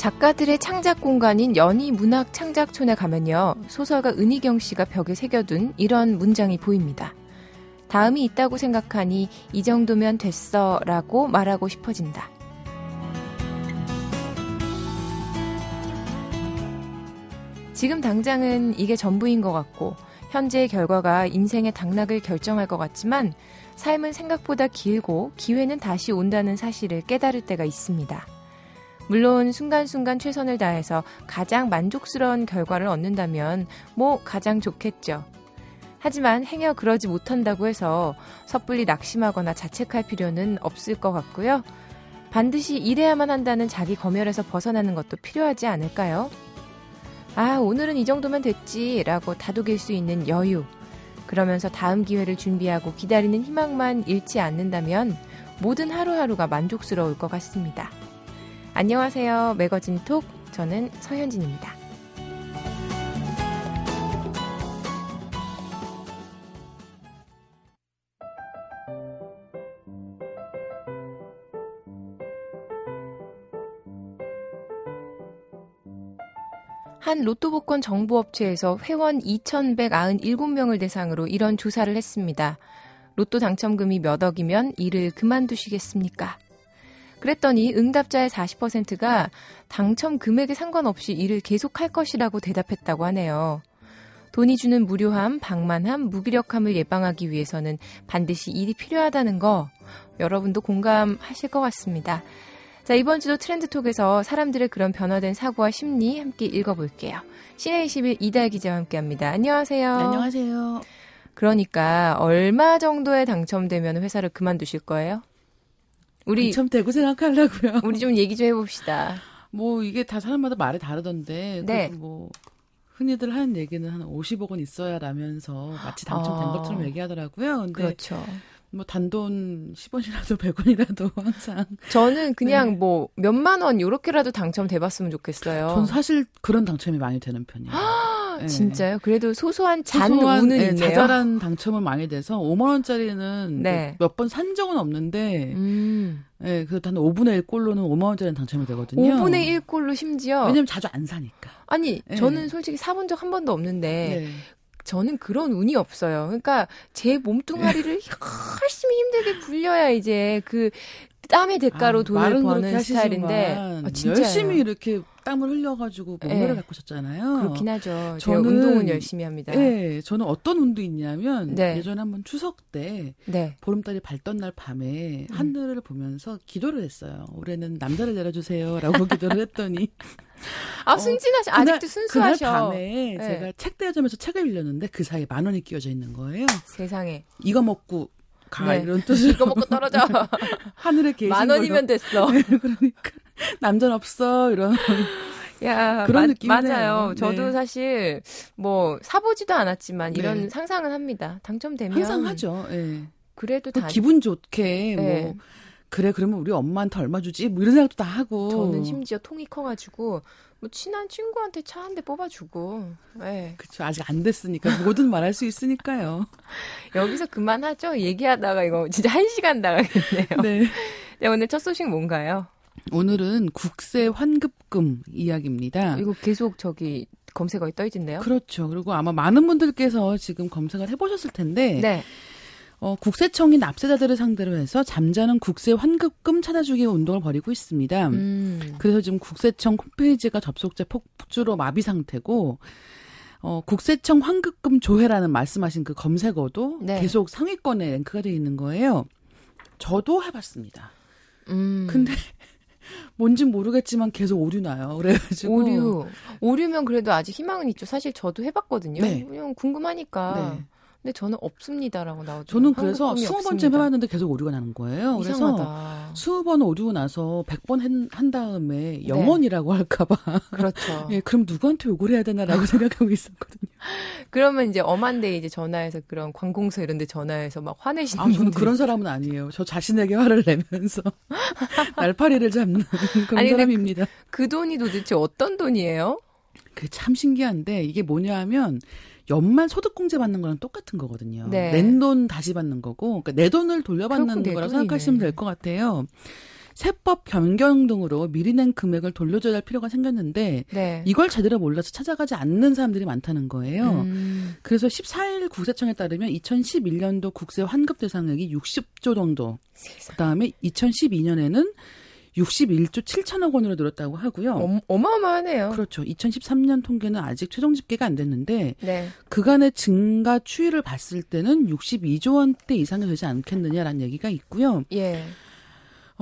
작가들의 창작 공간인 연희 문학 창작촌에 가면요. 소설가 은희경 씨가 벽에 새겨둔 이런 문장이 보입니다. 다음이 있다고 생각하니 이 정도면 됐어 라고 말하고 싶어진다. 지금 당장은 이게 전부인 것 같고 현재의 결과가 인생의 당락을 결정할 것 같지만 삶은 생각보다 길고 기회는 다시 온다는 사실을 깨달을 때가 있습니다. 물론 순간순간 최선을 다해서 가장 만족스러운 결과를 얻는다면 뭐 가장 좋겠죠. 하지만 행여 그러지 못한다고 해서 섣불리 낙심하거나 자책할 필요는 없을 것 같고요. 반드시 이래야만 한다는 자기 검열에서 벗어나는 것도 필요하지 않을까요? 아, 오늘은 이 정도면 됐지 라고 다독일 수 있는 여유. 그러면서 다음 기회를 준비하고 기다리는 희망만 잃지 않는다면 모든 하루하루가 만족스러울 것 같습니다. 안녕하세요. 매거진 톡. 저는 서현진입니다. 한 로또 복권 정보 업체에서 회원 2,197명을 대상으로 이런 조사를 했습니다. 로또 당첨금이 몇 억이면 일을 그만두시겠습니까? 그랬더니 응답자의 40%가 당첨 금액에 상관없이 일을 계속할 것이라고 대답했다고 하네요. 돈이 주는 무료함, 방만함, 무기력함을 예방하기 위해서는 반드시 일이 필요하다는 거 여러분도 공감하실 것 같습니다. 자, 이번 주도 트렌드톡에서 사람들의 그런 변화된 사고와 심리 함께 읽어볼게요. 시내 21 이달 기자와 함께 합니다. 안녕하세요. 네, 안녕하세요. 그러니까 얼마 정도에 당첨되면 회사를 그만두실 거예요? 우리 당첨되고 생각하려고요. 우리 좀 얘기 좀 해봅시다. 뭐 이게 다 사람마다 말이 다르던데 네. 뭐 흔히들 하는 얘기는 한 50억 원 있어야라면서 마치 당첨된 아, 것처럼 얘기하더라고요. 근데 그렇죠. 뭐 단돈 10원이라도 100원이라도 항상 저는 그냥 네. 뭐 몇만 원 요렇게라도 당첨돼 봤으면 좋겠어요. 전 사실 그런 당첨이 많이 되는 편이에요. 네. 진짜요? 그래도 소소한 잔 소소한, 운은 네. 자잘한 당첨은 많이 돼서 5만 원짜리는 네. 몇번 산 적은 없는데 음. 네, 그래도 한 5분의 1 꼴로는 5만 원짜리 당첨이 되거든요. 5분의 1 꼴로 심지어 왜냐면 자주 안 사니까. 아니, 네. 저는 솔직히 사본 적 한 번도 없는데 네. 저는 그런 운이 없어요. 그러니까 제 몸뚱아리를 열심히 힘들게 굴려야 이제 그 땀의 대가로 아, 돈을 버는 스타일인데 아, 열심히 이렇게 땀을 흘려가지고 몸매를 네. 가꾸셨잖아요. 그렇긴 하죠. 저는 운동은 열심히 합니다. 네, 저는 어떤 운도 있냐면 네. 예전에 한번 추석 때 네. 보름달이 밝던 날 밤에 음. 하늘을 보면서 기도를 했어요. 올해는 남자를 내려주세요라고 기도를 했더니 아, 어, 순진하시, 어, 아직도 순수하셔. 그날 밤에 네. 제가 책 대여점에서 책을 빌렸는데 그 사이에 만 원이 끼워져 있는 거예요. 세상에. 이거 먹고 가 네. 이런 뜻으로. 이거 먹고 떨어져. 하늘에 계신 만 원이면 걸로. 됐어. 네, 그러니까 남자는 없어 이런. 야, 그런 느낌 맞아요. 저도 네. 사실 뭐 사보지도 않았지만 이런 네. 상상은 합니다. 당첨되면 항상 하죠. 예. 그래도 다 기분 좋게 뭐 네. 그래 그러면 우리 엄마한테 얼마 주지? 뭐 이런 생각도 다 하고. 저는 심지어 통이 커가지고 뭐 친한 친구한테 차 한 대 뽑아주고. 네. 그쵸 아직 안 됐으니까 뭐든 말할 수 있으니까요. 여기서 그만하죠. 얘기하다가 이거 진짜 한 시간 나가겠네요. 네. 네 오늘 첫 소식 뭔가요? 오늘은 국세 환급금 이야기입니다. 이거 계속 저기 검색어에 떠 있던데요? 그렇죠. 그리고 아마 많은 분들께서 지금 검색을 해보셨을 텐데. 네. 어, 국세청이 납세자들을 상대로 해서 잠자는 국세 환급금 찾아주기 운동을 벌이고 있습니다. 음. 그래서 지금 국세청 홈페이지가 접속자 폭주로 마비 상태고 어, 국세청 환급금 조회라는 말씀하신 그 검색어도 네. 계속 상위권에 랭크가 되어 있는 거예요. 저도 해봤습니다. 음. 근데 뭔진 모르겠지만 계속 오류 나요. 그래가지고 오류 오류면 그래도 아직 희망은 있죠. 사실 저도 해봤거든요. 네. 그냥 궁금하니까. 네. 근데 저는 없습니다라고 나오죠. 저는 그래서 스무 번째 해봤는데 계속 오류가 나는 거예요. 이상하다. 그래서 스무 번 오류고 나서 백 번 한 다음에 영원이라고 네. 할까봐. 그렇죠. 예, 그럼 누구한테 욕을 해야 되나라고 생각하고 있었거든요. 그러면 이제 엄한데 이제 전화해서 그런 관공서 이런데 전화해서 막 화내시는 아, 저는 그런 사람은 아니에요. 저 자신에게 화를 내면서 날파리를 잡는 그런 아니, 사람입니다. 그, 그 돈이 도대체 어떤 돈이에요? 그게 참 신기한데 이게 뭐냐 하면 연말 소득공제 받는 거랑 똑같은 거거든요. 네. 낸돈 다시 받는 거고, 그러니까 내 돈을 돌려받는 거라고 생각하시면 될 것 같아요. 세법 변경 등으로 미리 낸 금액을 돌려줘야 할 필요가 생겼는데 네. 이걸 제대로 몰라서 찾아가지 않는 사람들이 많다는 거예요. 음. 그래서 14일 국세청에 따르면 2011년도 국세 환급 대상액이 60조 정도. 그다음에 2012년에는 61조 7천억 원으로 늘었다고 하고요. 어, 마어마하네요 그렇죠. 2013년 통계는 아직 최종 집계가 안 됐는데 네. 그간의 증가 추이를 봤을 때는 62조 원대 이상이 되지 않겠느냐라는 얘기가 있고요. 예.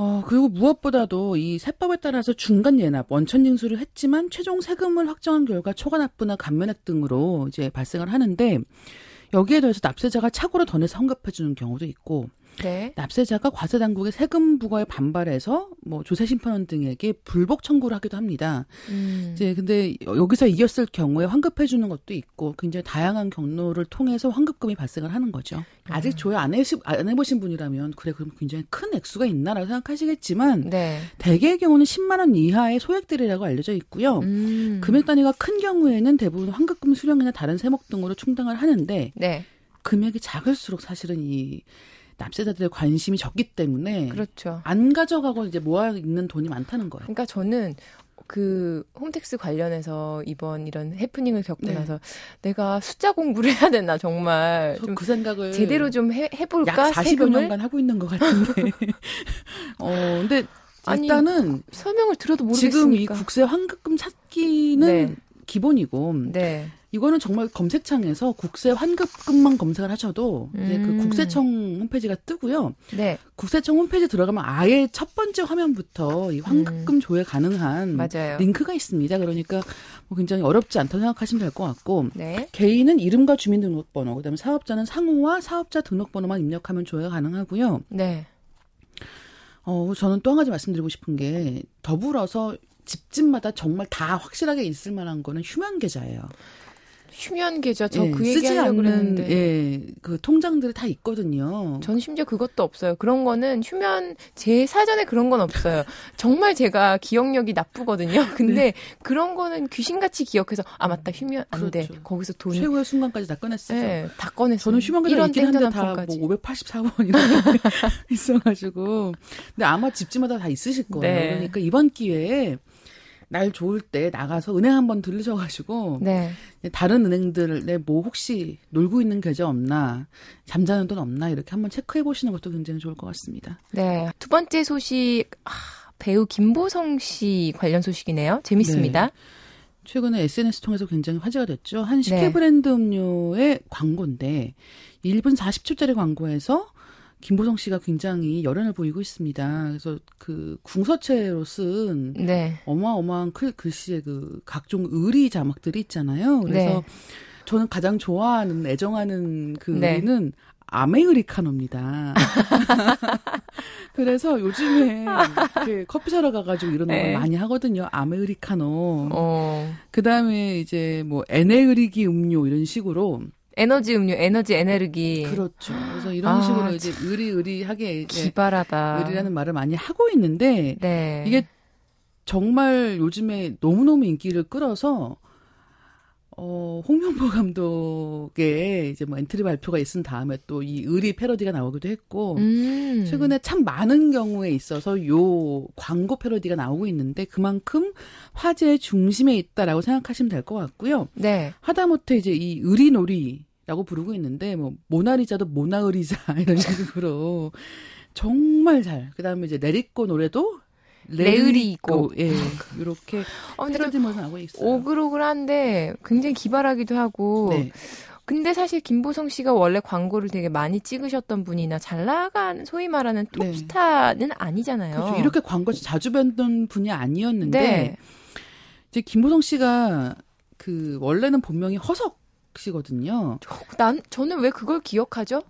어, 그리고 무엇보다도 이 세법에 따라서 중간 예납, 원천 징수를 했지만 최종 세금을 확정한 결과 초과 납부나 감면액 등으로 이제 발생을 하는데 여기에 더해서 납세자가 착오로 더 내서 환급해 주는 경우도 있고 네. 납세자가 과세 당국의 세금 부과에 반발해서 뭐 조세 심판원 등에게 불복 청구를 하기도 합니다. 음. 이제 근데 여기서 이겼을 경우에 환급해 주는 것도 있고 굉장히 다양한 경로를 통해서 환급금이 발생을 하는 거죠. 아직 음. 조회 안, 해, 안 해보신 분이라면 그래 그럼 굉장히 큰 액수가 있나라고 생각하시겠지만 네. 대개의 경우는 10만 원 이하의 소액들이라고 알려져 있고요. 음. 금액 단위가 큰 경우에는 대부분 환급금 수령이나 다른 세목 등으로 충당을 하는데 네. 금액이 작을수록 사실은 이 납세자들의 관심이 적기 때문에 그렇죠. 안 가져가고 이제 모아 있는 돈이 많다는 거예요. 그러니까 저는 그 홈택스 관련해서 이번 이런 해프닝을 겪고 네. 나서 내가 숫자 공부를 해야 되나 정말 그 생각을 제대로 좀 해, 해볼까 약 40여 년간 하고 있는 것 같은데 어 근데 일단은 아니, 설명을 들어도 모르겠으니까 지금 이 국세 환급금 찾기는 네. 기본이고 네. 이거는 정말 검색창에서 국세 환급금만 검색을 하셔도 음. 이제 그 음. 국세청 홈페이지가 뜨고요. 네. 국세청 홈페이지 들어가면 아예 첫 번째 화면부터 이 환급금 음. 조회 가능한 맞아요. 링크가 있습니다. 그러니까 뭐 굉장히 어렵지 않다고 생각하시면 될 것 같고 네. 개인은 이름과 주민등록번호, 그다음에 사업자는 상호와 사업자 등록번호만 입력하면 조회가 가능하고요. 네. 어, 저는 또 한 가지 말씀드리고 싶은 게 더불어서 집집마다 정말 다 확실하게 있을 만한 거는 휴면 계좌예요. 휴면 계좌 저그 예, 얘기 하려고 그랬는데 예, 그 통장들이 다 있거든요. 저는 심지어 그것도 없어요. 그런 거는 휴면 제 사전에 그런 건 없어요. 정말 제가 기억력이 나쁘거든요. 근데 네. 그런 거는 귀신같이 기억해서 아 맞다 휴면 안돼 그렇죠. 거기서 돈 최고의 순간까지 다 꺼냈어요. 네, 다 꺼냈어요. 저는 휴면 계좌 있긴 한데 다뭐 584원 이런 있어가지고 근데 아마 집집마다 다 있으실 거예요. 네. 그러니까 이번 기회에 날 좋을 때 나가서 은행 한번 들르셔가지고 네. 다른 은행들 뭐 혹시 놀고 있는 계좌 없나 잠자는 돈 없나 이렇게 한번 체크해 보시는 것도 굉장히 좋을 것 같습니다. 네. 두 번째 소식 아, 배우 김보성 씨 관련 소식이네요. 재밌습니다. 네. 최근에 SNS 통해서 굉장히 화제가 됐죠. 한 식혜 네. 브랜드 음료의 광고인데 1분 40초짜리 광고에서 김보성 씨가 굉장히 열연을 보이고 있습니다. 그래서 그 궁서체로 쓴 네. 어마어마한 글, 글씨의 그 각종 의리 자막들이 있잖아요. 그래서 네. 저는 가장 좋아하는 애정하는 그 네. 의리는 아메리카노입니다. 그래서 요즘에 그 커피 사러 가가지고 이런 네. 걸 많이 하거든요. 아메리카노. 어. 그 다음에 이제 뭐 에네으리기 음료 이런 식으로 에너지 음료, 에너지 에너르기. 그렇죠. 그래서 이런 아, 식으로 이제 의리의리하게 기발하다. 의리라는 말을 많이 하고 있는데 네. 이게 정말 요즘에 너무너무 인기를 끌어서 어, 홍명보 감독의 이제 뭐 엔트리 발표가 있은 다음에 또 이 의리 패러디가 나오기도 했고, 음. 최근에 참 많은 경우에 있어서 요 광고 패러디가 나오고 있는데 그만큼 화제의 중심에 있다라고 생각하시면 될 것 같고요. 네. 하다못해 이제 이 의리 놀이 라고 부르고 있는데 뭐 모나리자도 모나의리자 이런 식으로 정말 잘. 그다음에 이제 내리꼬 노래도 레을이 있고 예 이렇게 어, 트렌드머서 나오고 있어요. 오글오글한데 굉장히 기발하기도 하고. 네. 근데 사실 김보성 씨가 원래 광고를 되게 많이 찍으셨던 분이나 잘 나간 소위 말하는 네. 톱스타는 네. 아니잖아요. 그렇죠. 이렇게 광고 자주 뵀던 분이 아니었는데 네. 이제 김보성 씨가 그 원래는 본명이 허석 씨거든요. 난 저는 왜 그걸 기억하죠?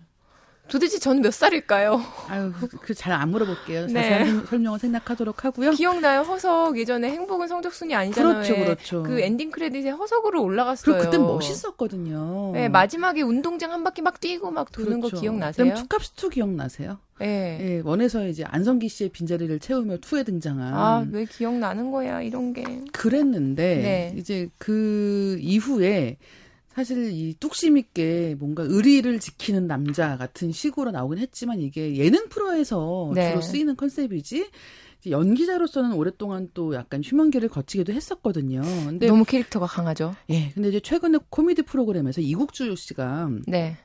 도대체 저는 몇 살일까요? 아유, 그 잘 안 물어볼게요. 네. 자세한 설명을 생략하도록 하고요. 기억나요? 허석 예전에 행복은 성적순이 아니잖아요. 그렇죠, 그렇죠. 그 엔딩 크레딧에 허석으로 올라갔어요. 그리고 그때 멋있었거든요. 네, 마지막에 운동장 한 바퀴 막 뛰고 막 도는 그렇죠. 거 기억나세요? 그럼 투캅스 two 기억나세요? 네. 예, one에서 이제 안성기 씨의 빈자리를 채우며 two에 등장한. 아, 왜 기억나는 거야, 이런 게. 그랬는데, 네. 이제 그 이후에 사실 이 뚝심 있게 뭔가 의리를 지키는 남자 같은 식으로 나오긴 했지만 이게 예능 프로에서 네. 주로 쓰이는 컨셉이지 연기자로서는 오랫동안 또 약간 휴먼기를 거치기도 했었거든요. 근데 너무 캐릭터가 강하죠. 예. 근데 이제 최근에 코미디 프로그램에서 이국주 씨가 네.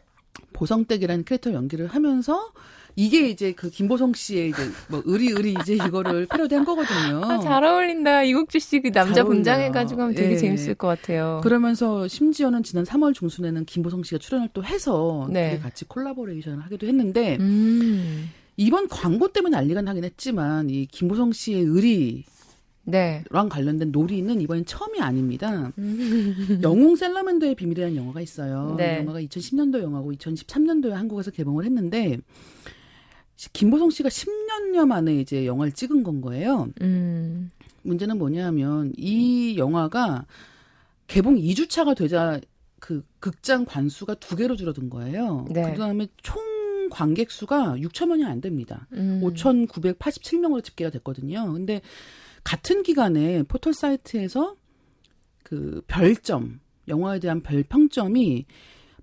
보성댁이라는 캐릭터 연기를 하면서 이게 이제 그 김보성 씨의 이제 뭐 의리 의리 이제 이거를 패러디한 거거든요. 아, 잘 어울린다. 이국주 씨 그 남자 분장해가지고 하면 되게 예. 재밌을 것 같아요. 그러면서 심지어는 지난 3월 중순에는 김보성 씨가 출연을 또 해서 네. 같이 콜라보레이션을 하기도 했는데 음. 이번 광고 때문에 난리가 나긴 했지만 이 김보성 씨의 의리 네. 랑 관련된 놀이는 이번엔 처음이 아닙니다. 음. 영웅 셀러맨더의 비밀이라는 영화가 있어요. 네. 영화가 2010년도 영화고 2013년도에 한국에서 개봉을 했는데 김보성 씨가 10년여 만에 이제 영화를 찍은 건 거예요. 음. 문제는 뭐냐면 이 영화가 개봉 2주차가 되자 그 극장 관수가 두 개로 줄어든 거예요. 네. 그다음에 총 관객 수가 6천만이 안 됩니다. 음. 5,987명으로 집계가 됐거든요. 근데 같은 기간에 포털 사이트에서 그 별점, 영화에 대한 별평점이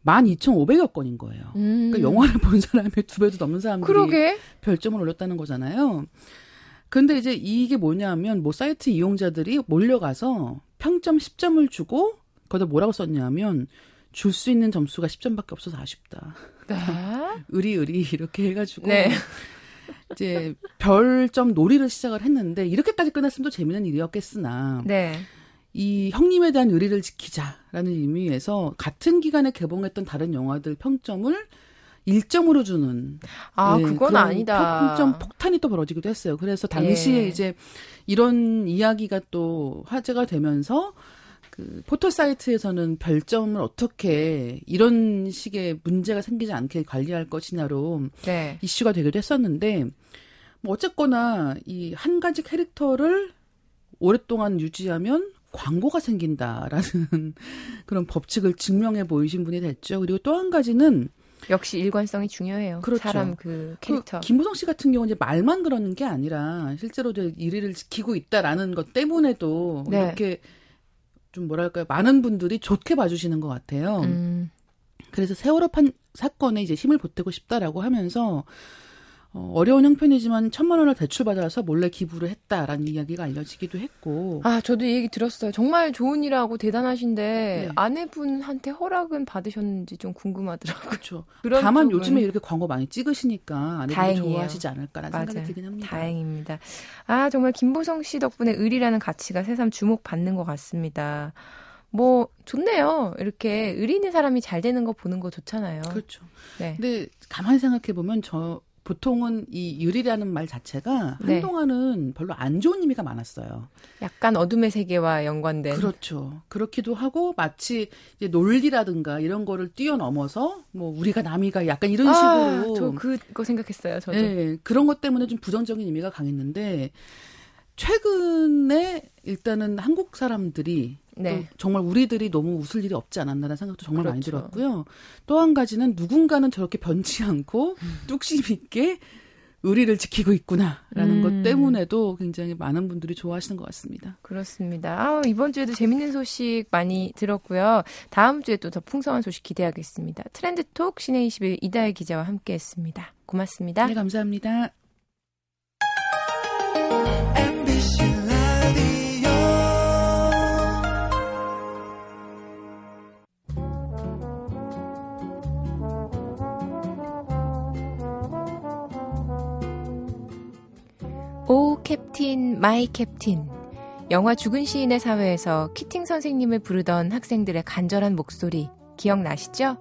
12,500여 건인 거예요. 음. 그러니까 영화를 본 사람의 두 배도 넘는 사람들이 그러게. 별점을 올렸다는 거잖아요. 근데 이제 이게 뭐냐면 뭐 사이트 이용자들이 몰려가서 평점 10점을 주고 거기다 뭐라고 썼냐면 줄 수 있는 점수가 10점밖에 없어서 아쉽다. 아? 의리 의리 이렇게 해가지고 네. 이제 별점 놀이를 시작을 했는데 이렇게까지 끝났으면 또 재미있는 일이었겠으나 네. 이 형님에 대한 의리를 지키자라는 의미에서 같은 기간에 개봉했던 다른 영화들 평점을 1점으로 주는 아 네, 그건 아니다. 평점 폭탄이 또 벌어지기도 했어요. 그래서 당시에 예. 이제 이런 이야기가 또 화제가 되면서 그 포털 사이트에서는 별점을 어떻게 이런 식의 문제가 생기지 않게 관리할 것이냐로 네. 이슈가 되기도 했었는데 뭐 어쨌거나 이 한 가지 캐릭터를 오랫동안 유지하면 광고가 생긴다라는 그런 법칙을 증명해 보이신 분이 됐죠. 그리고 또 한 가지는 역시 일관성이 중요해요. 그렇죠. 사람 그, 그 캐릭터. 그 김보성 씨 같은 경우는 이제 말만 그러는 게 아니라 실제로 일위를 지키고 있다라는 것 때문에도 네. 이렇게 좀 뭐랄까요 많은 분들이 좋게 봐주시는 것 같아요. 음. 그래서 세월호 판 사건에 이제 힘을 보태고 싶다라고 하면서 어, 어려운 형편이지만 천만 원을 대출받아서 몰래 기부를 했다라는 이야기가 알려지기도 했고. 아, 저도 이 얘기 들었어요. 정말 좋은 일하고 대단하신데 네. 아내분한테 허락은 받으셨는지 좀 궁금하더라고요. 그렇죠. 다만 쪽은... 요즘에 이렇게 광고 많이 찍으시니까 아내분이 좋아하시지 않을까라는 맞아요. 생각이 들긴 합니다. 다행입니다. 아, 정말 김보성 씨 덕분에 의리라는 가치가 새삼 주목받는 것 같습니다. 뭐 좋네요. 이렇게 의리 있는 사람이 잘 되는 거 보는 거 좋잖아요. 그렇죠. 네. 근데 가만히 생각해 보면 저 보통은 이 유리라는 말 자체가 네. 한동안은 별로 안 좋은 의미가 많았어요. 약간 어둠의 세계와 연관된. 그렇죠. 그렇기도 하고 마치 이제 논리라든가 이런 거를 뛰어넘어서 뭐 우리가 남이가 약간 이런 아, 식으로. 저 그거 생각했어요. 저도. 네, 그런 것 때문에 좀 부정적인 의미가 강했는데 최근에 일단은 한국 사람들이 네. 정말 우리들이 너무 웃을 일이 없지 않았나라는 생각도 정말 그렇죠. 많이 들었고요. 또 한 가지는 누군가는 저렇게 변치 않고 음. 뚝심 있게 의리를 지키고 있구나라는 음. 것 때문에도 굉장히 많은 분들이 좋아하시는 것 같습니다. 그렇습니다. 아, 이번 주에도 재밌는 소식 많이 들었고요. 다음 주에 또 더 풍성한 소식 기대하겠습니다. 트렌드톡 시내 21 이다혜 기자와 함께했습니다. 고맙습니다. 네, 감사합니다. Oh captain my captain 영화 죽은 시인의 사회에서 키팅 선생님을 부르던 학생들의 간절한 목소리 기억나시죠?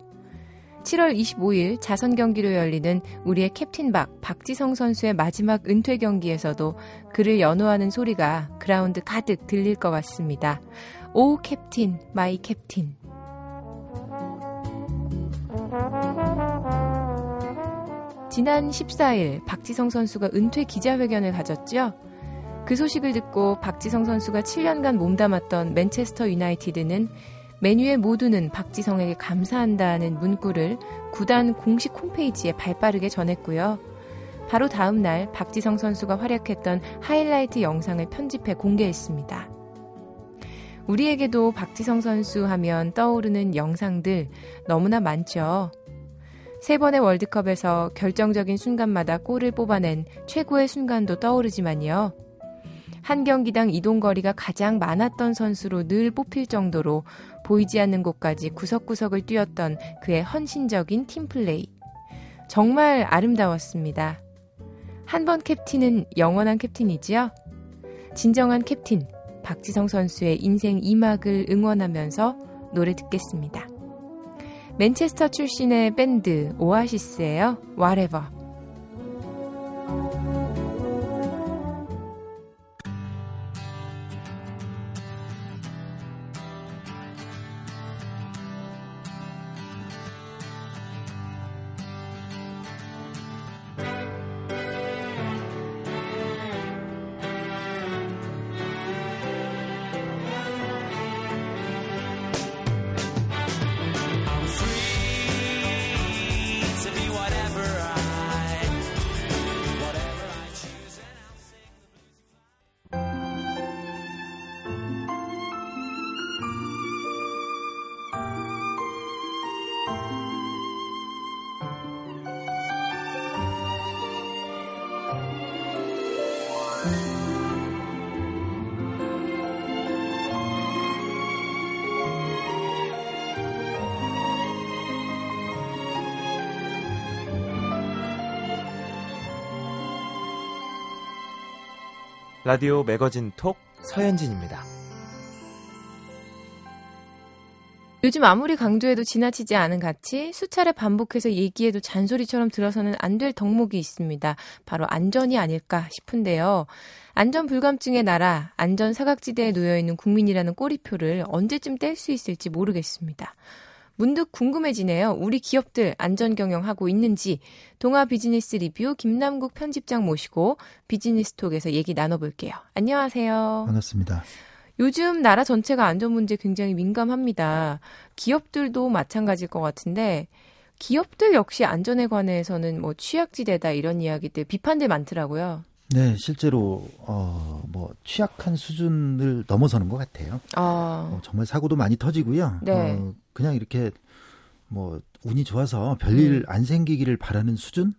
7월 25일 자선 경기로 열리는 우리의 캡틴 박 박지성 선수의 마지막 은퇴 경기에서도 그를 연호하는 소리가 그라운드 가득 들릴 것 같습니다. Oh captain my captain 지난 14일 박지성 선수가 은퇴 기자회견을 가졌죠. 그 소식을 듣고 박지성 선수가 7년간 몸담았던 맨체스터 유나이티드는 메뉴의 모두는 박지성에게 감사한다는 문구를 구단 공식 홈페이지에 발빠르게 전했고요. 바로 다음 날 박지성 선수가 활약했던 하이라이트 영상을 편집해 공개했습니다. 우리에게도 박지성 선수 하면 떠오르는 영상들 너무나 많죠. 세 번의 월드컵에서 결정적인 순간마다 골을 뽑아낸 최고의 순간도 떠오르지만요. 한 경기당 이동 거리가 가장 많았던 선수로 늘 뽑힐 정도로 보이지 않는 곳까지 구석구석을 뛰었던 그의 헌신적인 팀플레이. 정말 아름다웠습니다. 한 번 캡틴은 영원한 캡틴이지요? 진정한 캡틴, 박지성 선수의 인생 2막을 응원하면서 노래 듣겠습니다. 맨체스터 출신의 밴드 오아시스예요. Whatever. 라디오 매거진 톡 서현진입니다. 요즘 아무리 강조해도 지나치지 않은 가치, 수차례 반복해서 얘기해도 잔소리처럼 들어서는 안 될 덕목이 있습니다. 바로 안전이 아닐까 싶은데요. 안전 불감증의 나라, 안전 사각지대에 놓여 있는 국민이라는 꼬리표를 언제쯤 뗄 수 있을지 모르겠습니다. 문득 궁금해지네요. 우리 기업들 안전 경영하고 있는지 동아 비즈니스 리뷰 김남국 편집장 모시고 비즈니스톡에서 얘기 나눠볼게요. 안녕하세요. 반갑습니다. 요즘 나라 전체가 안전 문제 굉장히 민감합니다. 기업들도 마찬가지일 것 같은데 기업들 역시 안전에 관해서는 뭐 취약지대다 이런 이야기들 비판들 많더라고요. 네, 실제로 어 뭐 취약한 수준을 넘어서는 것 같아요. 아. 어, 정말 사고도 많이 터지고요. 네. 어, 그냥 이렇게 뭐 운이 좋아서 별일 음. 안 생기기를 바라는 수준?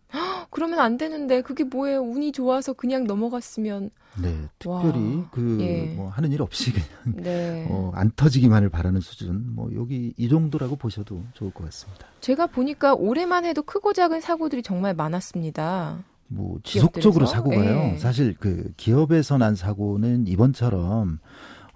그러면 안 되는데 그게 뭐예요? 운이 좋아서 그냥 넘어갔으면. 네, 특별히 그뭐 예. 하는 일 없이 그냥 네. 어, 안 터지기만을 바라는 수준. 뭐 여기 이 정도라고 보셔도 좋을 것 같습니다. 제가 보니까 올해만 해도 크고 작은 사고들이 정말 많았습니다. 뭐 지속적으로 기업들에서? 사고가요. 예. 사실 그 기업에서 난 사고는 이번처럼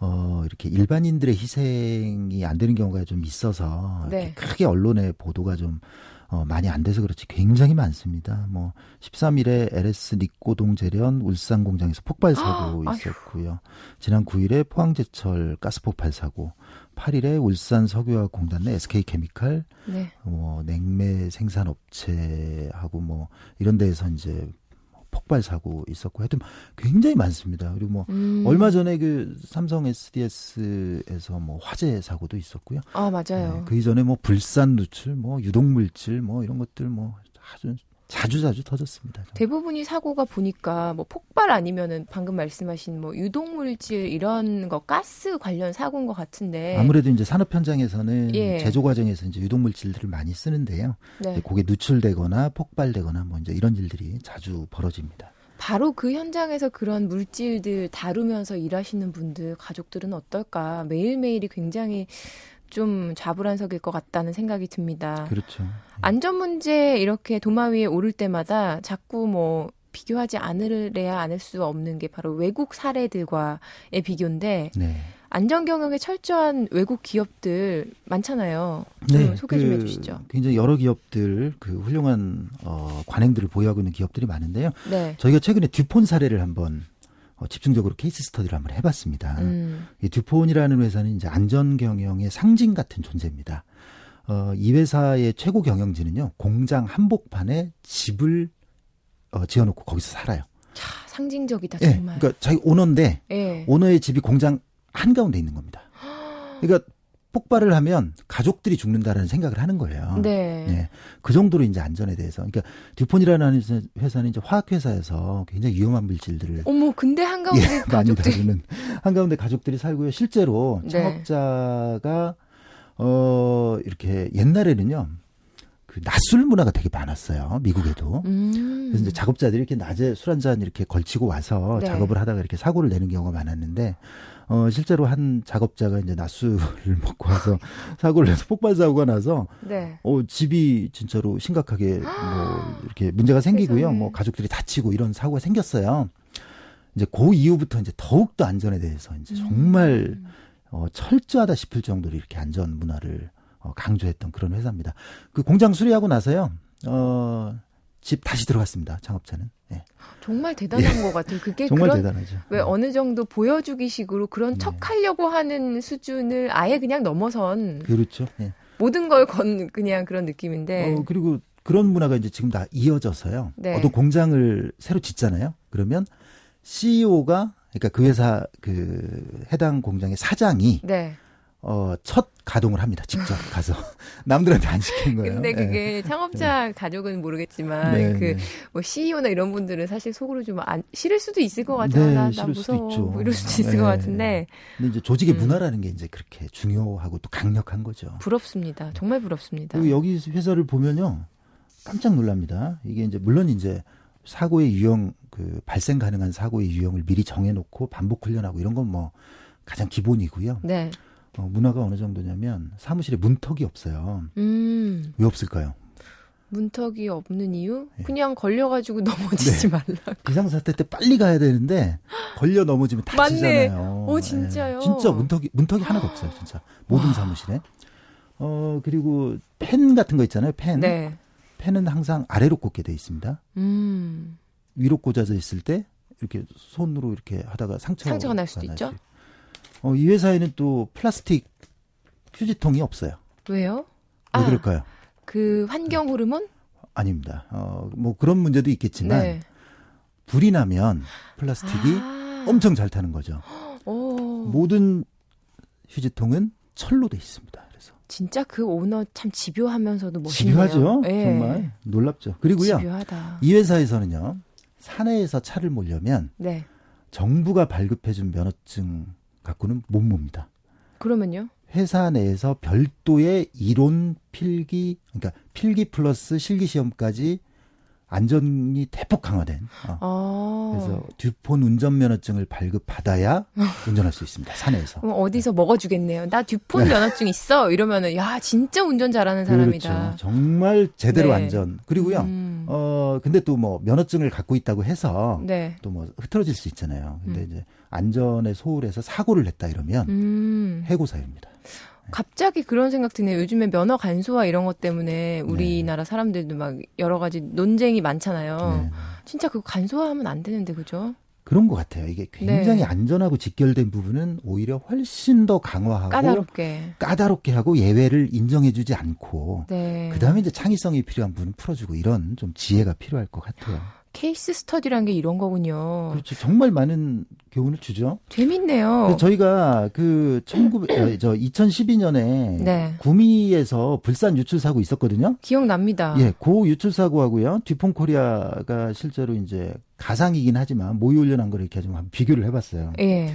어 이렇게 일반인들의 희생이 안 되는 경우가 좀 있어서 네. 크게 언론의 보도가 좀 어, 많이 안 돼서 그렇지 굉장히 많습니다. 뭐 13일에 LS 니꼬동 재련 울산 공장에서 폭발 사고 있었고요. 지난 9일에 포항제철 가스 폭발 사고, 8일에 울산 석유화학 공단 내 SK 케미칼, 네. 뭐 냉매 생산 업체하고 뭐 이런 데에서 이제 폭발 사고 있었고 하여튼 굉장히 많습니다. 그리고 뭐 음. 얼마 전에 그 삼성 SDS에서 뭐 화재 사고도 있었고요. 아 맞아요. 네, 그 이전에 뭐 불산 누출, 뭐 유독 물질, 뭐 이런 것들 뭐 아주 자주 자주 터졌습니다. 대부분이 사고가 보니까 뭐 폭발 아니면은 방금 말씀하신 뭐 유독물질 이런 거 가스 관련 사고인 것 같은데 아무래도 이제 산업 현장에서는 예. 제조 과정에서 이제 유독물질들을 많이 쓰는데요. 네. 그게 누출되거나 폭발되거나 뭐 이제 이런 일들이 자주 벌어집니다. 바로 그 현장에서 그런 물질들 다루면서 일하시는 분들 가족들은 어떨까 매일매일이 굉장히 좀 좌불안석일 것 같다는 생각이 듭니다. 그렇죠. 네. 안전 문제 이렇게 도마 위에 오를 때마다 자꾸 뭐 비교하지 않으래야 않을 수 없는 게 바로 외국 사례들과의 비교인데 네. 안전 경영에 철저한 외국 기업들 많잖아요. 네, 소개 좀그 해주시죠. 굉장히 여러 기업들 그 훌륭한 어, 관행들을 보유하고 있는 기업들이 많은데요. 네. 저희가 최근에 듀폰 사례를 한번 어, 집중적으로 케이스 스터디를 한번 해봤습니다. 음. 이 듀폰이라는 회사는 이제 안전 경영의 상징 같은 존재입니다. 어, 이 회사의 최고 경영진은요 공장 한복판에 집을 어, 지어놓고 거기서 살아요. 자, 상징적이다 예, 정말. 네, 그러니까 자기 오너인데 네. 오너의 집이 공장 한 가운데 있는 겁니다. 그러니까 폭발을 하면 가족들이 죽는다라는 생각을 하는 거예요. 네. 네. 그 정도로 이제 안전에 대해서. 그러니까 듀폰이라는 회사는 이제 화학 회사에서 굉장히 위험한 물질들을 어머, 근데 한가운데 예, 가족들이 많이 한가운데 가족들이 살고요. 실제로 네. 창업자가 어 이렇게 옛날에는요. 그 낮술 문화가 되게 많았어요. 미국에도. 음. 그래서 이제 작업자들이 이렇게 낮에 술 한잔 이렇게 걸치고 와서 네. 작업을 하다가 이렇게 사고를 내는 경우가 많았는데 어 실제로 한 작업자가 이제 낮술을 먹고 와서 사고를 내서 폭발 사고가 나서 네. 어 집이 진짜로 심각하게 뭐 이렇게 문제가 생기고요. 뭐 가족들이 다치고 이런 사고가 생겼어요. 이제 그 이후부터 이제 더욱 더 안전에 대해서 이제 정말 음. 어 철저하다 싶을 정도로 이렇게 안전 문화를 어, 강조했던 그런 회사입니다. 그 공장 수리하고 나서요. 어, 집 다시 들어갔습니다. 창업자는. 예. 정말 대단한 예. 것 같아요. 그게 정말 그런, 대단하죠. 왜 네. 어느 정도 보여주기식으로 그런 네. 척하려고 하는 수준을 아예 그냥 넘어선. 그렇죠. 예. 모든 걸 건 그냥 그런 느낌인데. 어, 그리고 그런 문화가 이제 지금 다 이어져서요. 네. 어떤 공장을 새로 짓잖아요. 그러면 CEO가 그러니까 그 회사 그 해당 공장의 사장이 네. 어, 첫 가동을 합니다. 직접 가서. 남들한테 안 시키는 거예요. 근데 그게 네. 창업자 네. 가족은 모르겠지만, 네, 그, 네. 뭐, CEO나 이런 분들은 사실 속으로 좀 안, 싫을 수도 있을 것 같아요. 네, 나, 나 무서워. 뭐 이럴 수도 있을 것 네. 같은데. 근데 이제 조직의 음. 문화라는 게 이제 그렇게 중요하고 또 강력한 거죠. 부럽습니다. 정말 부럽습니다. 그리고 여기 회사를 보면요. 깜짝 놀랍니다. 이게 이제, 물론 이제 사고의 유형, 그, 발생 가능한 사고의 유형을 미리 정해놓고 반복 훈련하고 이런 건 뭐, 가장 기본이고요. 네. 어, 문화가 어느 정도냐면 사무실에 문턱이 없어요. 음. 왜 없을까요? 문턱이 없는 이유? 네. 그냥 걸려가지고 넘어지지 네. 말라. 비상사태 때 빨리 가야 되는데 걸려 넘어지면 다치잖아요. 오 진짜요? 네. 진짜 문턱이 문턱이 하나도 없어요. 진짜 모든 사무실에. 어 그리고 펜 같은 거 있잖아요. 펜. 네. 펜은 항상 아래로 꽂게 돼 있습니다. 음. 위로 꽂아져 있을 때 이렇게 손으로 이렇게 하다가 상처가, 상처가 날 수도 있죠. 어, 이 회사에는 또 플라스틱 휴지통이 없어요. 왜요? 왜 아, 그럴까요? 그 환경 호르몬? 아닙니다. 어, 뭐 그런 문제도 있겠지만 네. 불이 나면 플라스틱이 아. 엄청 잘 타는 거죠. 오. 모든 휴지통은 철로 돼 있습니다. 그래서 진짜 그 오너 참 집요하면서도 멋있네요. 집요하죠. 네. 정말 놀랍죠. 그리고요. 집요하다. 이 회사에서는요. 사내에서 차를 몰려면 네. 정부가 발급해준 면허증 갖고는 못 봅니다. 그러면요? 회사 내에서 별도의 이론 필기, 그러니까 필기 플러스 실기 시험까지 안전이 대폭 강화된. 어. 아. 그래서 듀폰 운전면허증을 발급받아야 운전할 수 있습니다. 산에서. 어디서 먹어주겠네요. 나 듀폰 네. 면허증 있어. 이러면은 야 진짜 운전 잘하는 사람이다. 그렇죠. 정말 제대로 네. 안전. 그리고요. 음. 어 근데 또 뭐 면허증을 갖고 있다고 해서 네. 또뭐 흐트러질 수 있잖아요. 근데 음. 이제 안전에 소홀해서 사고를 냈다 이러면 음. 해고 사유입니다. 갑자기 그런 생각 드네요. 요즘에 면허 간소화 이런 것 때문에 우리나라 네. 사람들도 막 여러 가지 논쟁이 많잖아요. 네. 진짜 그거 간소화하면 안 되는데 그죠? 그런 것 같아요. 이게 굉장히 네. 안전하고 직결된 부분은 오히려 훨씬 더 강화하고 까다롭게 까다롭게 하고 예외를 인정해주지 않고 네. 그다음에 이제 창의성이 필요한 부분 풀어주고 이런 좀 지혜가 필요할 것 같아요. 케이스 스터디란 게 이런 거군요. 그렇죠. 정말 많은 교훈을 주죠. 재밌네요. 저희가 그 1900, 어, 저 2012년에 네. 구미에서 불산 유출 사고 있었거든요. 기억납니다. 예, 고 유출 사고하고요. 듀폰 코리아가 실제로 이제 가상이긴 하지만 모의 훈련한 걸 이렇게 좀 비교를 해봤어요. 예.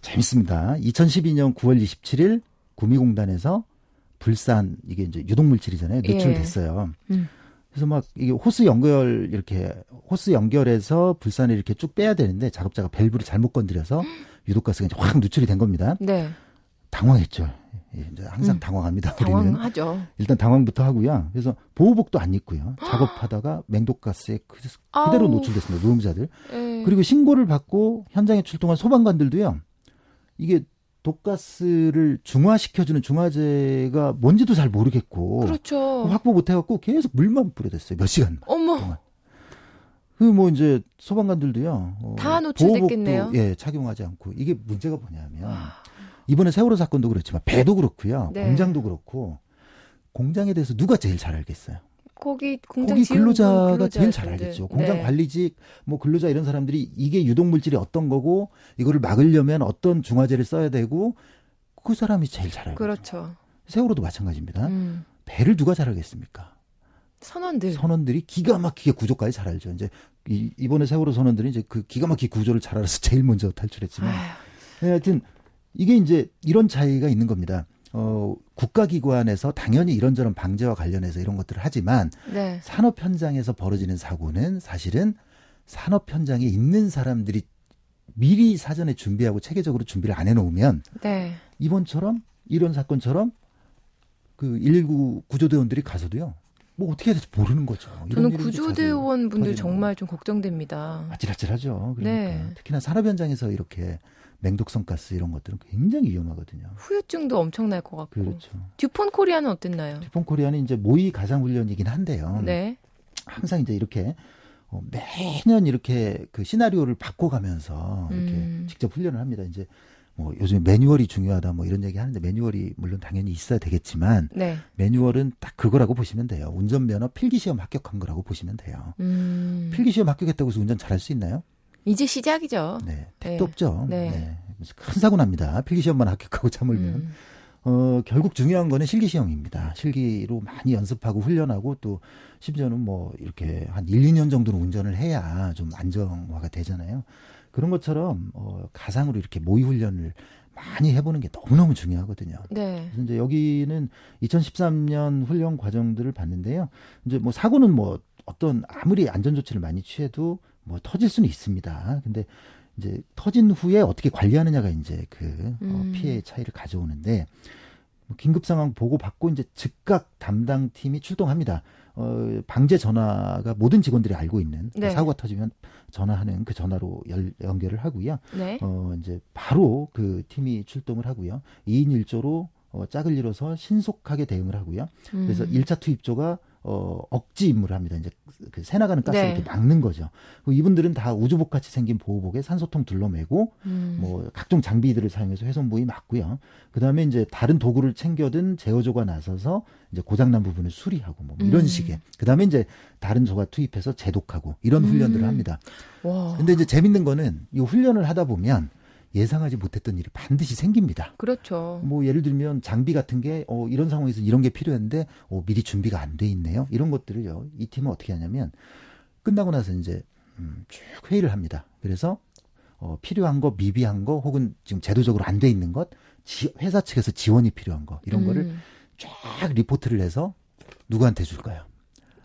재밌습니다. 2012년 9월 27일 구미공단에서 불산 이게 이제 유독 물질이잖아요. 노출됐어요. 예. 음. 그래서 막 이게 호스 연결 이렇게 호스 연결해서 불산을 이렇게 쭉 빼야 되는데 작업자가 밸브를 잘못 건드려서 유독가스가 이제 확 누출이 된 겁니다. 네. 당황했죠. 예, 이제 항상 음, 당황합니다. 당황하죠. 우리는. 일단 당황부터 하고요. 그래서 보호복도 안 입고요. 작업하다가 맹독가스에 그, 그대로 노출됐습니다. 노동자들. 에이. 그리고 신고를 받고 현장에 출동한 소방관들도요. 이게 독가스를 중화시켜주는 중화제가 뭔지도 잘 모르겠고 그렇죠. 확보 못해갖고 계속 물만 뿌려댔어요 몇 시간 어머. 동안. 그 뭐 이제 소방관들도요. 어, 다 노출됐겠네요. 예 착용하지 않고 이게 문제가 뭐냐면 아. 이번에 세월호 사건도 그렇지만 배도 그렇고요, 네. 공장도 그렇고 공장에 대해서 누가 제일 잘 알겠어요? 거기 공장 거기 근로자가 근로자 제일 잘 알겠죠. 공장 네. 관리직, 뭐 근로자 이런 사람들이 이게 유독 물질이 어떤 거고 이거를 막으려면 어떤 중화제를 써야 되고 그 사람이 제일 잘 알죠. 그렇죠. 세월호도 마찬가지입니다. 음. 배를 누가 잘 알겠습니까? 선원들. 선원들이 기가 막히게 구조까지 잘 알죠. 이제 이, 이번에 세월호 선원들이 이제 그 기가 막히게 구조를 잘 알아서 제일 먼저 탈출했지만. 아유. 네, 하여튼 이게 이제 이런 차이가 있는 겁니다. 어, 국가기관에서 당연히 이런저런 방제와 관련해서 이런 것들을 하지만 네. 산업 현장에서 벌어지는 사고는 사실은 산업 현장에 있는 사람들이 미리 사전에 준비하고 체계적으로 준비를 안 해놓으면 네. 이번처럼 이런 사건처럼 그 119 구조대원들이 가서도요. 뭐 어떻게 해야 될지 모르는 거죠. 저는 구조대원 분들 정말 좀 걱정됩니다. 아찔아찔하죠. 그러니까 네. 특히나 산업 현장에서 이렇게 맹독성 가스 이런 것들은 굉장히 위험하거든요. 후유증도 엄청날 것 같고. 그렇죠. 듀폰 코리아는 어땠나요? 듀폰 코리아는 이제 모의 가상 훈련이긴 한데요. 네. 항상 이제 이렇게 어, 매년 이렇게 그 시나리오를 바꿔가면서 이렇게 음. 직접 훈련을 합니다. 이제 뭐 요즘에 매뉴얼이 중요하다 뭐 이런 얘기 하는데 매뉴얼이 물론 당연히 있어야 되겠지만 네. 매뉴얼은 딱 그거라고 보시면 돼요. 운전면허 필기시험 합격한 거라고 보시면 돼요. 음. 필기시험 합격했다고 해서 운전 잘할 수 있나요? 이제 시작이죠. 네, 택도 네. 없죠. 네. 네. 큰 사고 납니다. 필기시험만 합격하고 참을면. 음. 어, 결국 중요한 거는 실기시험입니다. 실기로 많이 연습하고 훈련하고 또 심지어는 뭐 이렇게 한 1, 2년 정도는 운전을 해야 좀 안정화가 되잖아요. 그런 것처럼 어, 가상으로 이렇게 모의 훈련을 많이 해보는 게 너무너무 중요하거든요. 네. 그래서 이제 여기는 2013년 훈련 과정들을 봤는데요. 이제 뭐 사고는 뭐 어떤 아무리 안전 조치를 많이 취해도 뭐 터질 수는 있습니다. 근데 이제 터진 후에 어떻게 관리하느냐가 이제 그 어, 음. 어, 피해 차이를 가져오는데 뭐 긴급 상황 보고 받고 이제 즉각 담당 팀이 출동합니다. 어, 방제 전화가 모든 직원들이 알고 있는 네. 사고가 터지면 전화하는 그 전화로 열, 연결을 하고요. 네. 어, 이제 바로 그 팀이 출동을 하고요. 2인 1조로 어, 짝을 이뤄서 신속하게 대응을 하고요. 음. 그래서 1차 투입조가 어, 억지 임무를 합니다. 이제 그 새나가는 가스를 네. 이렇게 막는 거죠. 이분들은 다 우주복 같이 생긴 보호복에 산소통 둘러매고 음. 뭐 각종 장비들을 사용해서 훼손 부위 막고요. 그다음에 이제 다른 도구를 챙겨든 제어조가 나서서 이제 고장난 부분을 수리하고 뭐 이런 음. 식의. 그다음에 이제 다른 조가 투입해서 제독하고 이런 훈련들을 음. 합니다. 와. 근데 이제 재밌는 거는 이 훈련을 하다 보면 예상하지 못했던 일이 반드시 생깁니다. 그렇죠. 뭐 예를 들면 장비 같은 게 어, 이런 상황에서 이런 게 필요했는데 어, 미리 준비가 안 돼 있네요. 이런 것들을요. 이 팀은 어떻게 하냐면 끝나고 나서 이제 음, 쭉 회의를 합니다. 그래서 어, 필요한 거, 미비한 거, 혹은 지금 제도적으로 안 돼 있는 것, 지, 회사 측에서 지원이 필요한 거 이런 음. 거를 쫙 리포트를 해서 누구한테 줄까요?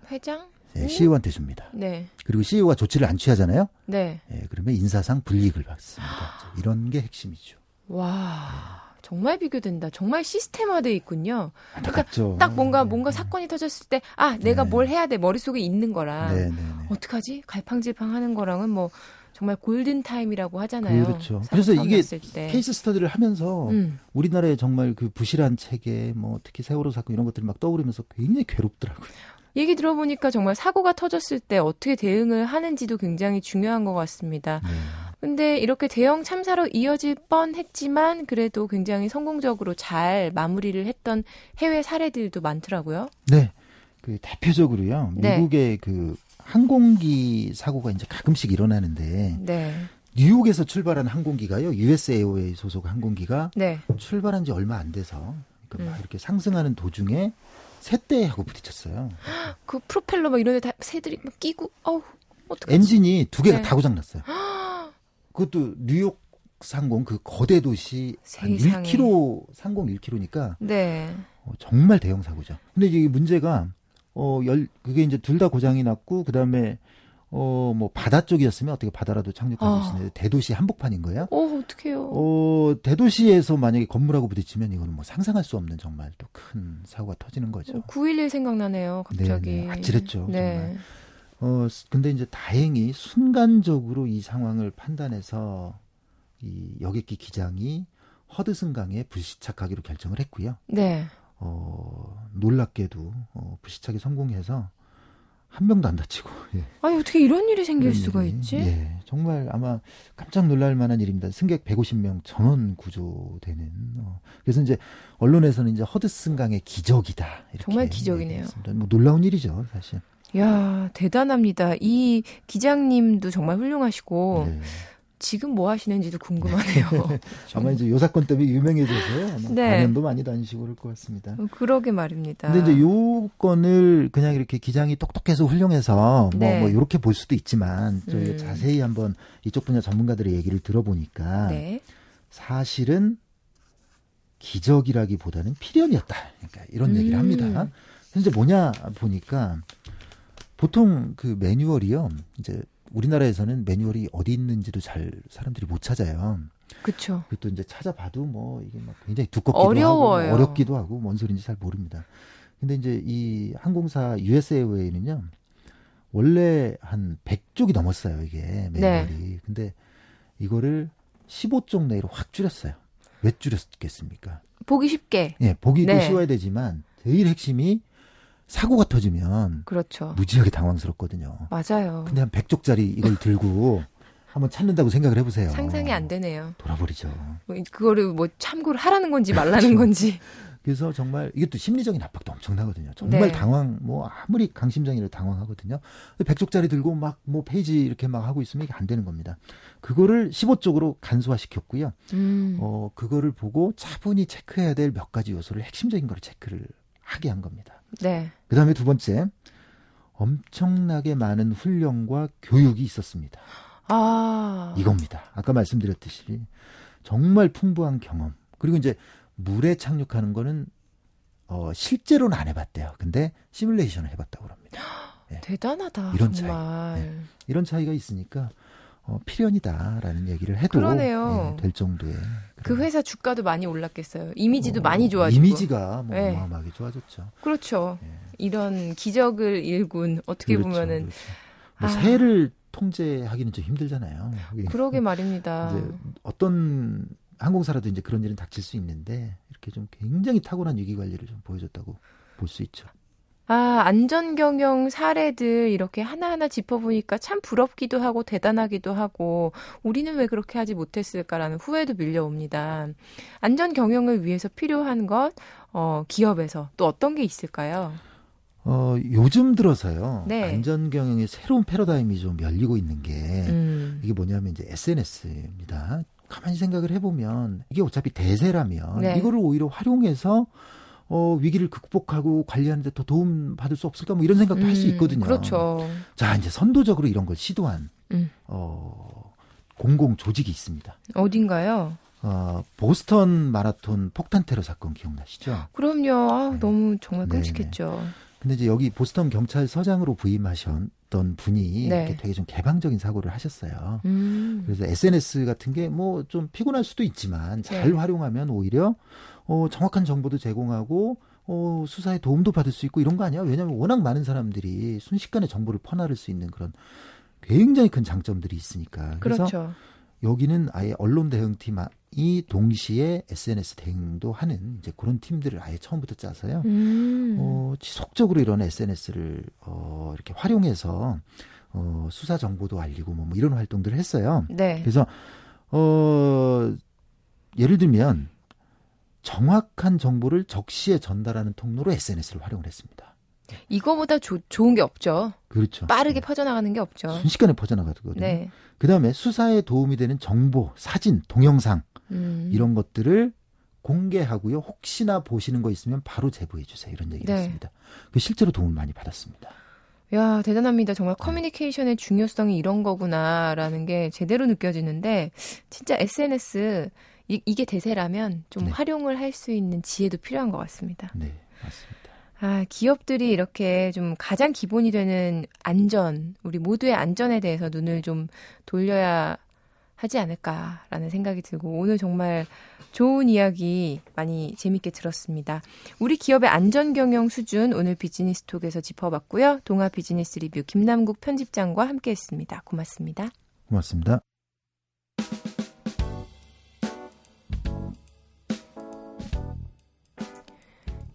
회장? 네, CEO한테 줍니다. 네. 그리고 CEO가 조치를 안 취하잖아요. 네. 네 그러면 인사상 불이익을 받습니다. 이런 게 핵심이죠. 와. 정말 비교된다. 정말 시스템화돼 있군요. 그러니까 딱 뭔가 뭔가 사건이 터졌을 때 아 내가 네. 뭘 해야 돼 머릿속에 있는 거랑 네, 네, 네. 어떡하지 갈팡질팡 하는 거랑은 뭐 정말 골든 타임이라고 하잖아요. 그렇죠. 그래서 이게 케이스 스터디를 하면서 음. 우리나라의 정말 그 부실한 체계, 뭐 특히 세월호 사건 이런 것들이 막 떠오르면서 굉장히 괴롭더라고요. 얘기 들어보니까 정말 사고가 터졌을 때 어떻게 대응을 하는지도 굉장히 중요한 것 같습니다. 네. 근데 이렇게 대형 참사로 이어질 뻔 했지만 그래도 굉장히 성공적으로 잘 마무리를 했던 해외 사례들도 많더라고요. 네. 그 대표적으로요. 네. 미국의 그 항공기 사고가 이제 가끔씩 일어나는데 네. 뉴욕에서 출발한 항공기가요. US 에어웨이 소속 항공기가 네. 출발한 지 얼마 안 돼서 그러니까 음. 이렇게 상승하는 도중에 새떼하고 부딪혔어요. 그 프로펠러 막 이런 데 다 새들이 막 끼고 어우 어떡하지? 엔진이 두 개가 네. 다 고장 났어요. 그것도 뉴욕 상공 그 거대 도시 한 1km 상공 1km니까 네. 어, 정말 대형 사고죠. 근데 이게 문제가 어열 그게 이제 둘 다 고장이 났고 그다음에 어, 뭐, 바다 쪽이었으면 어떻게 바다라도 착륙할 수 아. 있는데, 대도시 한복판인 거예요? 어, 어떡해요. 어, 대도시에서 만약에 건물하고 부딪히면 이거는 뭐 상상할 수 없는 정말 또 큰 사고가 터지는 거죠. 어, 9.11 생각나네요, 갑자기. 네, 네. 아찔했죠, 네. 정말. 어, 근데 이제 다행히 순간적으로 이 상황을 판단해서 이 여객기 기장이 허드슨 강에 불시착하기로 결정을 했고요. 네. 어, 놀랍게도 어, 불시착에 성공해서 한 명도 안 다치고. 예. 아니 어떻게 이런 일이 생길 이런 수가 일이, 있지? 예, 정말 아마 깜짝 놀랄 만한 일입니다. 승객 150명 전원 구조되는. 어. 그래서 이제 언론에서는 이제 허드슨 강의 기적이다. 정말 기적이네요. 뭐 놀라운 일이죠, 사실. 야 대단합니다. 이 기장님도 정말 훌륭하시고. 네. 지금 뭐 하시는지도 궁금하네요. 아마 이제 요 사건 때문에 유명해져서요. 아마 네. 반연도 많이 다니시고 그럴 것 같습니다. 어, 그러게 말입니다. 근데 이제 요 건을 그냥 이렇게 기장이 똑똑해서 훌륭해서 뭐, 네. 뭐, 이렇게 볼 수도 있지만 음. 자세히 한번 이쪽 분야 전문가들의 얘기를 들어보니까 네. 사실은 기적이라기보다는 필연이었다. 그러니까 이런 음. 얘기를 합니다. 현재 뭐냐 보니까 보통 그 매뉴얼이요. 이제 우리나라에서는 매뉴얼이 어디 있는지도 잘 사람들이 못 찾아요. 그렇죠. 또 이제 찾아봐도 뭐 이게 막 굉장히 두껍기도 어려워요. 하고 어렵기도 하고 뭔 소리인지 잘 모릅니다. 근데 이제 이 항공사 USA 웨이는요. 원래 한 100쪽이 넘었어요, 이게 매뉴얼이. 네. 근데 이거를 15쪽 내로 확 줄였어요. 왜 줄였겠습니까? 보기 쉽게. 예, 보기도 네. 쉬워야 되지만 제일 핵심이 사고가 터지면 그렇죠. 무지하게 당황스럽거든요. 맞아요. 근데 한 100쪽짜리 이걸 들고 한번 찾는다고 생각을 해보세요. 상상이 안 되네요. 돌아버리죠. 뭐 그거를 뭐 참고를 하라는 건지 말라는 건지. 그래서 정말 이것도 심리적인 압박도 엄청나거든요. 정말 네. 당황, 뭐 아무리 강심장이라도 당황하거든요. 백쪽짜리 들고 막 뭐 페이지 이렇게 막 하고 있으면 이게 안 되는 겁니다. 그거를 15쪽으로 간소화시켰고요. 음. 어, 그거를 보고 차분히 체크해야 될 몇 가지 요소를 핵심적인 거를 체크를 하게 한 겁니다. 네. 그 다음에 두 번째, 엄청나게 많은 훈련과 교육이 있었습니다. 아. 이겁니다. 아까 말씀드렸듯이 정말 풍부한 경험. 그리고 이제 물에 착륙하는 거는 어, 실제로는 안 해봤대요. 근데 시뮬레이션을 해봤다고 합니다. 네. 대단하다. 이런 정말. 차이. 네. 이런 차이가 있으니까 어, 필연이다라는 얘기를 해도 그러네요. 네, 될 정도의 그 회사 주가도 많이 올랐겠어요. 이미지도 어, 많이 좋아지고 이미지가 뭐 네. 어마어마하게 좋아졌죠. 그렇죠. 네. 이런 기적을 일군 어떻게 그렇죠, 보면은 그렇죠. 뭐 아. 새를 통제하기는 좀 힘들잖아요. 그러게 말입니다. 이제 어떤 항공사라도 이제 그런 일은 닥칠 수 있는데 이렇게 좀 굉장히 타고난 위기 관리를 좀 보여줬다고 볼 수 있죠. 아, 안전 경영 사례들 이렇게 하나하나 짚어보니까 참 부럽기도 하고 대단하기도 하고 우리는 왜 그렇게 하지 못했을까라는 후회도 밀려옵니다. 안전 경영을 위해서 필요한 것, 어, 기업에서 또 어떤 게 있을까요? 어, 요즘 들어서요. 네. 안전 경영의 새로운 패러다임이 좀 열리고 있는 게 음. 이게 뭐냐면 이제 SNS입니다. 가만히 생각을 해보면 이게 어차피 대세라면 네. 이거를 오히려 활용해서 어, 위기를 극복하고 관리하는데 더 도움 받을 수 없을까 뭐 이런 생각도 음, 할수 있거든요. 그렇죠. 자 이제 선도적으로 이런 걸 시도한 음. 어, 공공 조직이 있습니다. 어딘가요? 어, 보스턴 마라톤 폭탄 테러 사건 기억나시죠? 그럼요. 아, 네. 너무 정말 끔찍했죠. 네네. 근데 이제 여기 보스턴 경찰서장으로 부임하셨던 분이 네. 이렇게 되게 좀 개방적인 사고를 하셨어요. 음. 그래서 SNS 같은 게 뭐 좀 피곤할 수도 있지만 잘 네. 활용하면 오히려 어, 정확한 정보도 제공하고 어, 수사에 도움도 받을 수 있고 이런 거 아니야? 왜냐하면 워낙 많은 사람들이 순식간에 정보를 퍼나를 수 있는 그런 굉장히 큰 장점들이 있으니까. 그래서 그렇죠. 여기는 아예 언론 대응팀이 동시에 SNS 대응도 하는 이제 그런 팀들을 아예 처음부터 짜서요. 음. 어, 지속적으로 이런 SNS를 어, 이렇게 활용해서 어, 수사 정보도 알리고 뭐, 뭐 이런 활동들을 했어요. 네. 그래서 어, 예를 들면 정확한 정보를 적시에 전달하는 통로로 SNS를 활용을 했습니다. 이거보다 조, 좋은 게 없죠. 그렇죠. 빠르게 네. 퍼져나가는 게 없죠. 순식간에 퍼져나가거든요. 네. 그 다음에 수사에 도움이 되는 정보, 사진, 동영상 음. 이런 것들을 공개하고요. 혹시나 보시는 거 있으면 바로 제보해 주세요. 이런 얘기를 네. 했습니다. 그 실제로 도움을 많이 받았습니다. 야, 대단합니다. 정말 커뮤니케이션의 중요성이 이런 거구나라는 게 제대로 느껴지는데 진짜 SNS 이, 게 대세라면 좀 네. 활용을 할 수 있는 지혜도 필요한 것 같습니다. 네, 맞습니다. 아, 기업들이 이렇게 좀 가장 기본이 되는 안전, 우리 모두의 안전에 대해서 눈을 좀 돌려야 하지 않을까라는 생각이 들고 오늘 정말 좋은 이야기 많이 재밌게 들었습니다. 우리 기업의 안전 경영 수준 오늘 비즈니스 톡에서 짚어봤고요. 동아 비즈니스 리뷰 김남국 편집장과 함께 했습니다. 고맙습니다. 고맙습니다.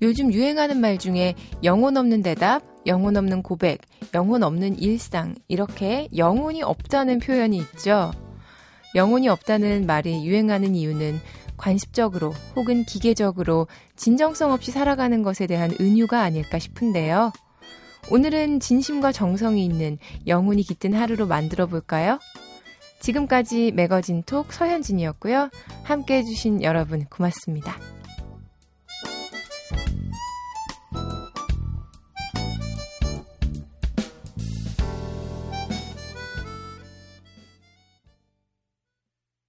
요즘 유행하는 말 중에 영혼 없는 대답, 영혼 없는 고백, 영혼 없는 일상, 이렇게 영혼이 없다는 표현이 있죠. 영혼이 없다는 말이 유행하는 이유는 관습적으로 혹은 기계적으로 진정성 없이 살아가는 것에 대한 은유가 아닐까 싶은데요. 오늘은 진심과 정성이 있는 영혼이 깃든 하루로 만들어 볼까요? 지금까지 매거진 톡 서현진이었고요. 함께 해주신 여러분 고맙습니다.